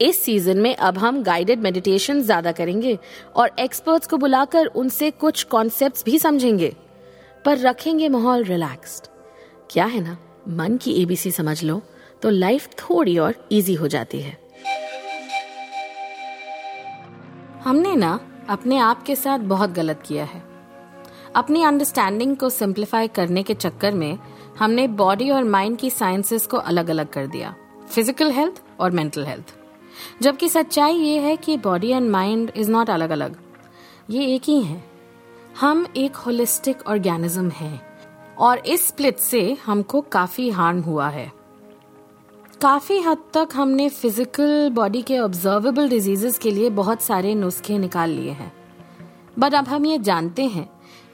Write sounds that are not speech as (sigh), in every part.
इस सीज़न में अब हम गाइडेड मेडिटेशन ज़्यादा करेंगे और एक्सपर्ट्स को बुलाकर उनसे कुछ कॉन्सेप्ट्स भी समझेंगे। पर रखेंगे माहौल रिलैक्स्ड क्या है ना? मन की एबीसी समझ लो तो लाइफ थोड़ी और इजी हो जाती है। हमने ना अपने आप के साथ बहुत गलत किया है। अपनी अंडरस्टैंडिंग को सिंप्लीफाई करने के चक्कर में हमने बॉडी और माइंड की साइंसेस को अलग अलग कर दिया। फ़िज़िकल हेल्थ और मेंटल हेल्थ जबकि सच्चाई ये है कि body and mind is not अलग अलग ये एक ही है। हम एक होलिस्टिक ऑर्गेनिज्म हैं और इस स्प्लिट से हमको काफ़ी हार्म हुआ है। काफ़ी हद तक हमने फ़िज़िकल बॉडी के ऑब्जर्वेबल डिजीजेस के लिए बहुत सारे नुस्खे निकाल लिए हैं। बट अब हम ये जानते हैं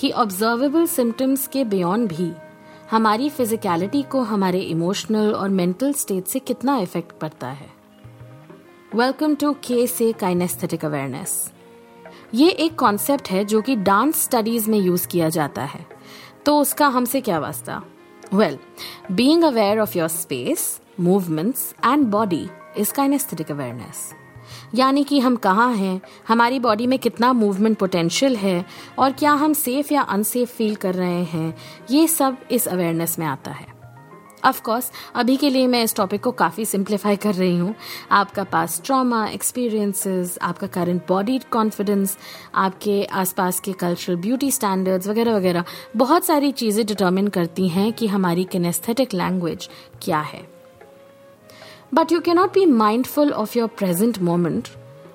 कि ऑब्जर्वेबल सिम्टम्स के बियॉन्ड भी हमारी फिजिकलिटी को हमारे इमोशनल और मेंटल स्टेट से कितना इफ़ेक्ट पड़ता है। वेलकम टू के से काइनेस्थेटिक अवेयरनेस ये एक कॉन्सेप्ट है जो कि डांस स्टडीज़ में यूज़ किया जाता है। तो उसका हमसे क्या वास्ता? Well being aware of your space movements and body is kinesthetic awareness यानी कि हम कहाँ हैं, हमारी बॉडी में कितना मूवमेंट पोटेंशियल है और क्या हम सेफ़ या अनसेफ फील कर रहे हैं, ये सब इस अवेयरनेस में आता है। ऑफ़ कोर्स अभी के लिए मैं इस टॉपिक को काफ़ी सिंप्लीफाई कर रही हूँ। आपका पास ट्रॉमा एक्सपीरियंसेस आपका करंट बॉडी कॉन्फिडेंस आपके आसपास के कल्चरल ब्यूटी स्टैंडर्ड्स वगैरह वगैरह, बहुत सारी चीज़ें डिटर्मिन करती हैं कि हमारी किनेस्थेटिक लैंग्वेज क्या है। But you cannot be mindful of your present moment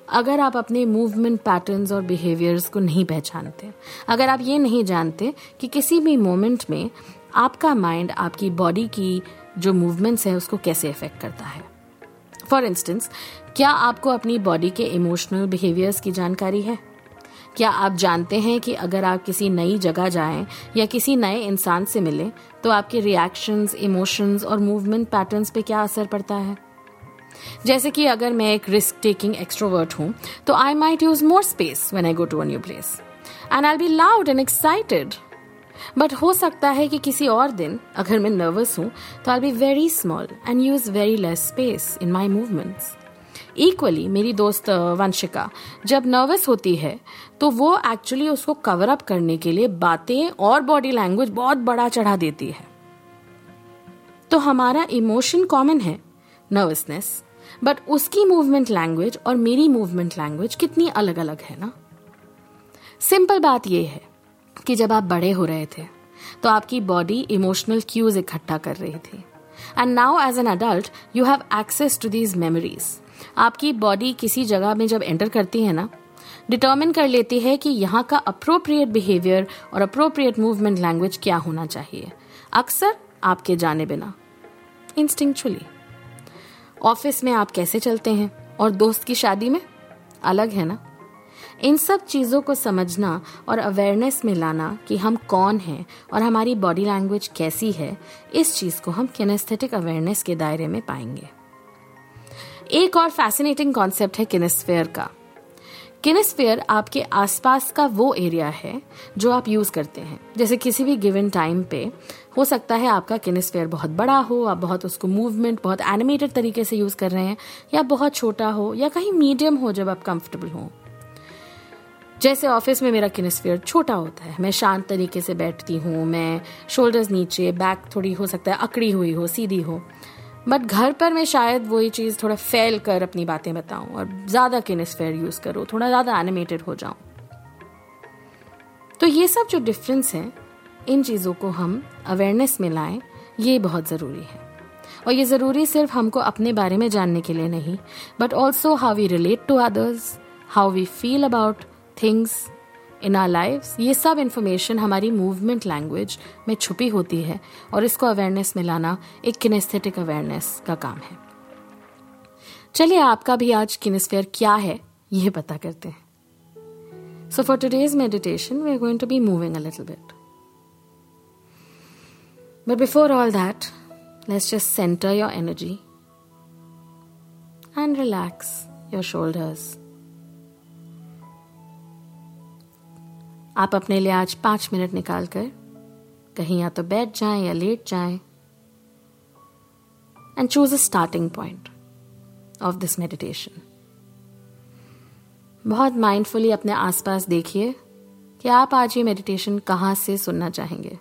अगर आप अपने मूवमेंट पैटर्न्स और बिहेवियर्स को नहीं पहचानते। अगर आप ये नहीं जानते कि किसी भी मोमेंट में आपका माइंड आपकी बॉडी की जो मूवमेंट्स है, उसको कैसे इफ़ेक्ट करता है? फॉर इंस्टेंस क्या आपको अपनी बॉडी के इमोशनल बिहेवियर्स की जानकारी है? क्या आप जानते हैं कि अगर आप किसी नई जगह जाएँ या किसी नए इंसान से मिलें तो आपके रिएक्शंस इमोशंस और मूवमेंट पैटर्न्स पे क्या असर पड़ता है? जैसे कि अगर मैं एक रिस्क टेकिंग एक्सट्रोवर्ट हूँ तो I might use more space when I go to a new place and I be loud and excited but हो सकता है कि किसी और दिन, अगर मैं नर्वस हूँ तो I be very small and use very less space in my movements equally मेरी दोस्त वंशिका, जब नर्वस होती है तो वो एक्चुअली उसको कवर अप करने के लिए बातें और बॉडी लैंग्वेज बहुत बड़ा चढ़ा देती है। तो हमारा इमोशन कॉमन है नर्वसनेस बट उसकी मूवमेंट लैंग्वेज और मेरी मूवमेंट लैंग्वेज कितनी अलग अलग है ना? सिंपल बात यह है कि जब आप बड़े हो रहे थे तो आपकी बॉडी इमोशनल क्यूज इकट्ठा कर रही थी। And now as an adult you have access to these memories आपकी बॉडी किसी जगह में जब एंटर करती है ना डिटर्मिन कर लेती है कि यहाँ का अप्रोप्रिएट बिहेवियर और अप्रोप्रिएट मूवमेंट लैंग्वेज क्या होना चाहिए। अक्सर आपके जाने बिना इंस्टिंक्चुअली ऑफ़िस में आप कैसे चलते हैं? और दोस्त की शादी में? अलग है ना? इन सब चीज़ों को समझना और अवेयरनेस में लाना कि हम कौन हैं और हमारी बॉडी लैंग्वेज कैसी है, इस चीज़ को हम किनेस्थेटिक अवेयरनेस के दायरे में पाएँगे। एक और फैसिनेटिंग कॉन्सेप्ट है किनेस्फेयर का। किनेस्फेयर आपके आसपास का वो एरिया है जो आप यूज़ करते हैं। जैसे किसी भी गिवन टाइम पे हो सकता है आपका किनेस्फेयर बहुत बड़ा हो, आप बहुत उसको मूवमेंट बहुत एनिमेटेड तरीके से यूज़ कर रहे हैं, या बहुत छोटा हो, या कहीं मीडियम हो जब आप कंफर्टेबल हो। जैसे ऑफ़िस में मेरा किनेस्फेयर छोटा होता है। मैं शांत तरीके से बैठती हूँ, मैं शोल्डर्स नीचे बैक थोड़ी हो सकता है, अकड़ी हुई हो, सीधी हो। बट घर पर मैं शायद वही चीज़ थोड़ा फैल कर अपनी बातें बताऊँ और ज़्यादा किनेस्फेयर यूज़ करूँ, थोड़ा ज़्यादा एनिमेटेड हो जाऊँ। तो ये सब जो डिफरेंस है, इन चीज़ों को हम अवेयरनेस में लाएँ, ये बहुत ज़रूरी है। और ये ज़रूरी सिर्फ़ हमको अपने बारे में जानने के लिए नहीं but also how we relate to others how we feel about things in our life ये सब इंफॉर्मेशन हमारी मूवमेंट लैंग्वेज में छुपी होती है और इसको अवेयरनेस में लाना एक किनेस्थेटिक अवेयरनेस का काम है। चलिए आपका भी आज किनेस्फेयर क्या है यह पता करते हैं। So for today's meditation we are going to be moving a little bit but before all that let's just center your energy and relax your shoulders. आप अपने लिए आज पाँच मिनट निकाल कर कहीं या तो बैठ जाएँ या लेट जाएँ। And choose a starting point of this meditation बहुत माइंडफुली अपने आसपास देखिए कि आप आज ये मेडिटेशन कहाँ से सुनना चाहेंगे।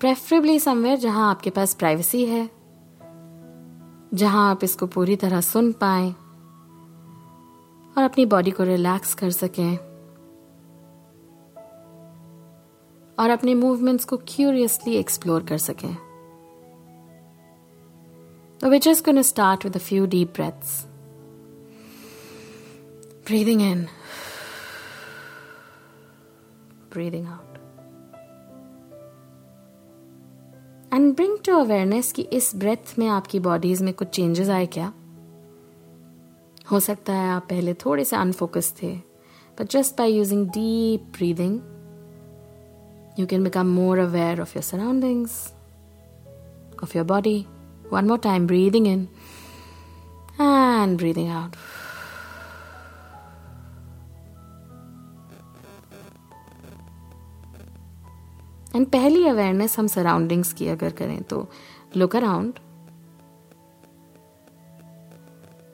प्रेफरेबली समवेयर जहाँ आपके पास प्राइवेसी है, जहाँ आप इसको पूरी तरह सुन पाए। और अपनी बॉडी को रिलैक्स कर सकें। और अपने मूवमेंट्स को क्यूरियसली एक्सप्लोर कर सकें। तो which just gonna start with a few deep breaths breathing in breathing out and bring to awareness कि इस ब्रेथ में आपकी बॉडीज में कुछ चेंजेस आए क्या? हो सकता है आप पहले थोड़े से अनफोकस थे but just by using deep breathing you can become more aware of your surroundings of your body one more time breathing in and breathing out and पहली अवेयरनेस हम सराउंडिंग्स की अगर करें तो लुक अराउंड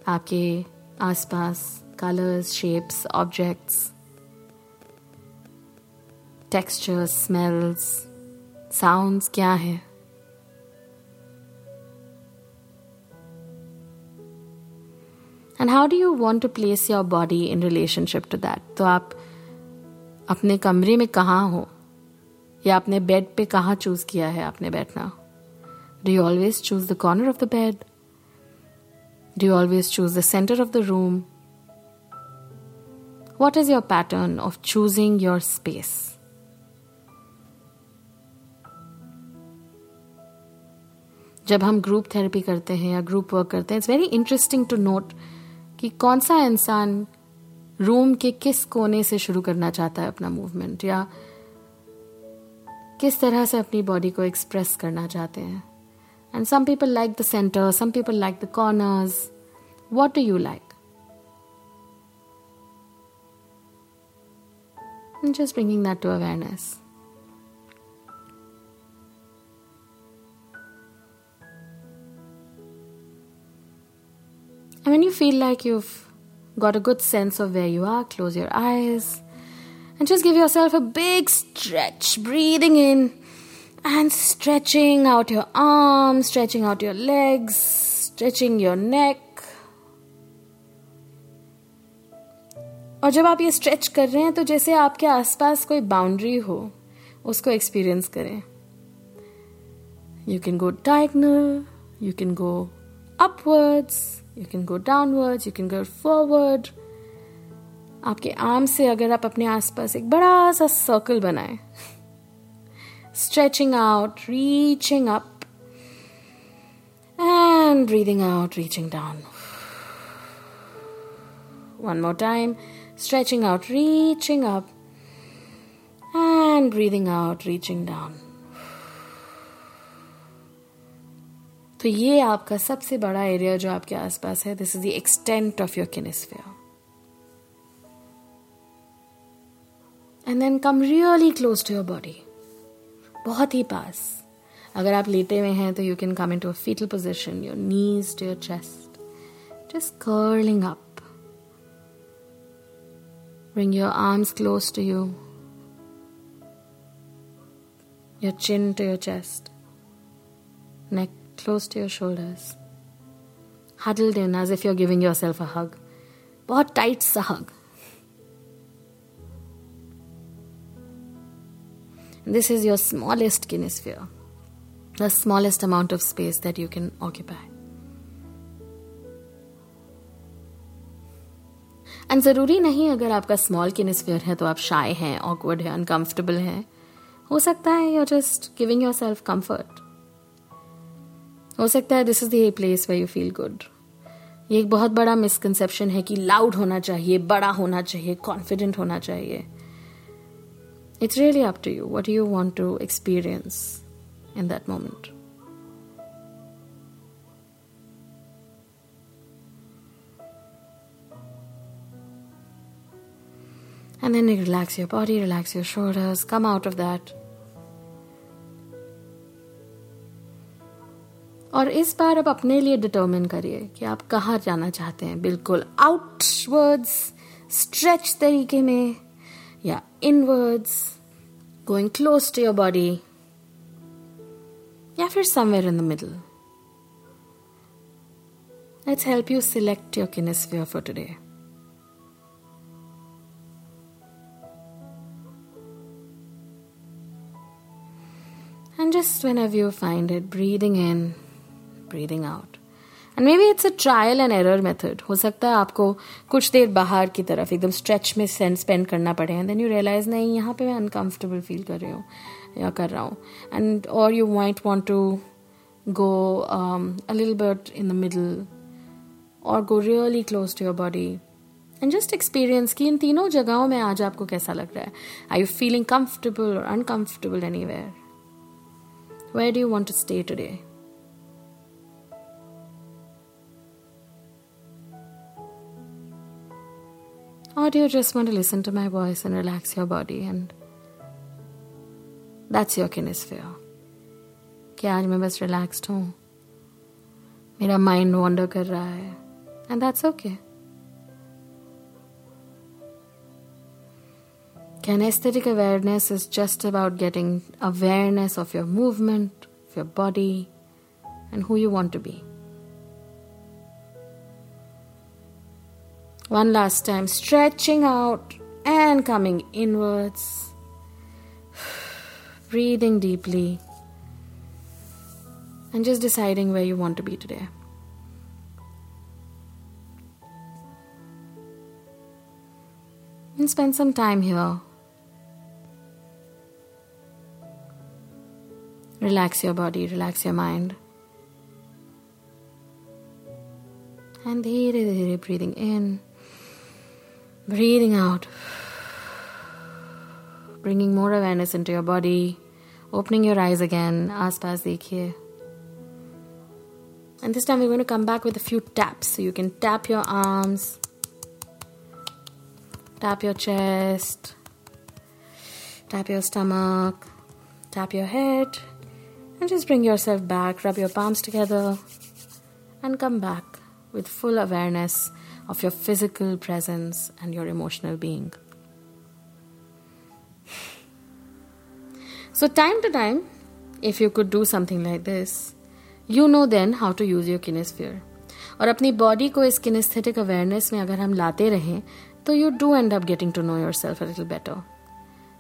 आपके आसपास colours shapes objects textures smells sounds क्या है? And how do you want to place your body in relationship to that तो आप अपने कमरे में कहाँ हो? या अपने बेड पे कहाँ चूज़ किया है आपने बैठना? Do you always choose the corner of the bed Do you always choose the center of the room? What is your pattern of choosing your space? जब हम ग्रुप थेरेपी करते हैं या ग्रुप वर्क करते हैं it's very interesting to note कि कौन सा इंसान रूम के किस कोने से शुरू करना चाहता है अपना मूवमेंट या किस तरह से अपनी बॉडी को एक्सप्रेस करना चाहते हैं And some people like the center, some people like the corners. What do you like? And just bringing that to awareness. And when you feel like you've got a good sense of where you are, close your eyes and just give yourself a big stretch, breathing in and stretching out your arms, stretching out your legs, stretching your neck. और जब आप ये stretch कर रहे हैं तो जैसे आपके आसपास कोई बाउंड्री हो उसको एक्सपीरियंस करें you can go diagonal you can go upwards you can go downwards you can go forward आपके आर्म से अगर आप अपने आसपास एक बड़ा सा सर्कल बनाएँ stretching out, reaching up, and breathing out, reaching down. One more time, stretching out, reaching up, and breathing out, reaching down. तो ये आपका सबसे बड़ा एरिया जो आपके आसपास है this is the extent of your kinesphere and then come really close to your body बहुत ही पास। अगर आप लेते हुए हैं तो you can come into a foetal position your knees to your chest just curling up bring your arms close to you your chin to your chest neck close to your shoulders huddling as if you are giving yourself a hug बहुत tight सा hug This is your smallest kinesphere, the smallest amount of space that you can occupy. And ज़रूरी नहीं अगर आपका small किनेस्फियर है तो आप शाय हैं ऑकवर्ड हैं अनकंफर्टेबल हैं। हो सकता है you are just giving yourself comfort हो सकता है this is the place way you feel good ये एक बहुत बड़ा मिसकंसेप्शन है कि लाउड होना चाहिए बड़ा होना चाहिए कॉन्फिडेंट होना चाहिए। It's really up to you. What do you want to experience in that moment? And then you relax your body, relax your shoulders, come out of that. और इस बार अब अपने लिए डिटर्मिन करिए कि आप कहाँ जाना चाहते हैं बिल्कुल आउटवर्ड्स स्ट्रेच तरीके में yeah inwards going close to your body. Yeah if you're somewhere in the middle. Let's help you select your kinesphere for today. And just whenever you find it breathing in breathing out. And maybe it's a trial and error method हो सकता है आपको कुछ देर बाहर की तरफ़ एकदम स्ट्रेच में सेंस स्पेंड करना पड़े एंड देन यू रियलाइज़ नहीं, यहाँ पे मैं अनकंफर्टेबल फील कर रही हूँ, या कर रहा हूँ। एंड और you might want to go a lil bit in the middle और go really close to your body and just experience कि इन तीनों जगहों में आज आपको कैसा लग रहा है? आई यू फीलिंग कंफर्टेबल और uncomfortable anywhere Where do want want to stay Or do you just want to listen to my voice and relax your body and that's your kinesphere. कि आज मैं बस रिलैक्स्ड हूँ मेरा mind wander कर रहा है and that's okay Kinesthetic awareness is just about getting awareness of your movement, of your body, and who you want to be. One last time, stretching out and coming inwards, (sighs) breathing deeply, and just deciding where you want to be today. And spend some time here Relax your body, relax your mind. And dheere dheere breathing in, Breathing out, bringing more awareness into your body, opening your eyes again. Aspas dekhiye. And this time we're going to come back with a few taps. So you can tap your arms, tap your chest, tap your stomach, tap your head, and just bring yourself back. Rub your palms together and come back with full awareness of your physical presence and your emotional being. So, time to time, if you could do something like this, you know then how to use your kinesphere. और अपनी body को इस kinaesthetic awareness में अगर हम लाते रहें तो you do end up getting to know yourself a little better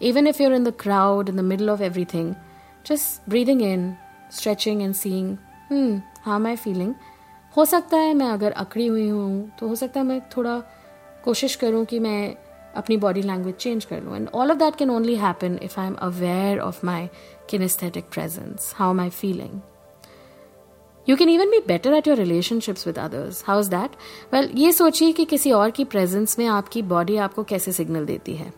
even if you're in the crowd in the middle of everything just breathing in stretching and seeing hmm how my feeling हो सकता है मैं अगर अकड़ी हुई हूँ तो हो सकता है मैं थोड़ा कोशिश करूँ कि मैं अपनी बॉडी लैंग्वेज चेंज कर लूँ। And all of that can only happen if I am aware of my kinesthetic presence how my feeling you can even be better at your relationships with others how is that well ये सोचिए कि किसी और की presence में आपकी body आपको कैसे सिग्नल देती है।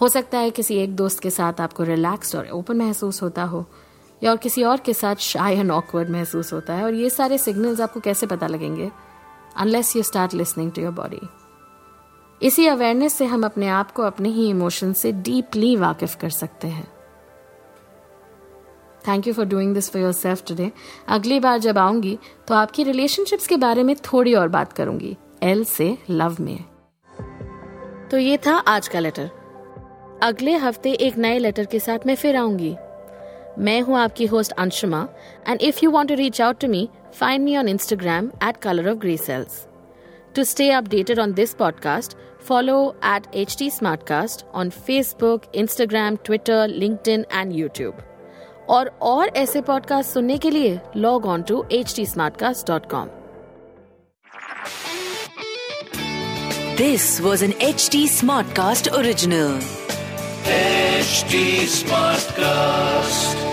हो सकता है किसी एक दोस्त के साथ आपको रिलैक्स्ड और ओपन महसूस होता हो। या और किसी और के साथ शाय एंड ऑकवर्ड महसूस होता है, और ये सारे सिग्नल्स आपको कैसे पता लगेंगे? Unless you start listening to your body इसी अवेयरनेस से हम अपने आप को अपने ही इमोशन से डीपली वाकिफ कर सकते हैं। Thank you for doing this for yourself today अगली बार जब आऊँगी तो आपकी रिलेशनशिप्स के बारे में थोड़ी और बात करूँगी। एल से लव में। तो ये था आज का लेटर अगले हफ़्ते एक नए लेटर के साथ मैं फिर आऊँगी। मैं हूँ आपकी host Anshuma and if you want to reach out to me find me on Instagram at colour of grey cells to stay updated on this podcast follow at H T smartcast on Facebook Instagram Twitter link and YouTube और और ऐसे podcast सुनने के लिए log on to H T smart cast dot com this was an H T smart cast original HD Smartcast.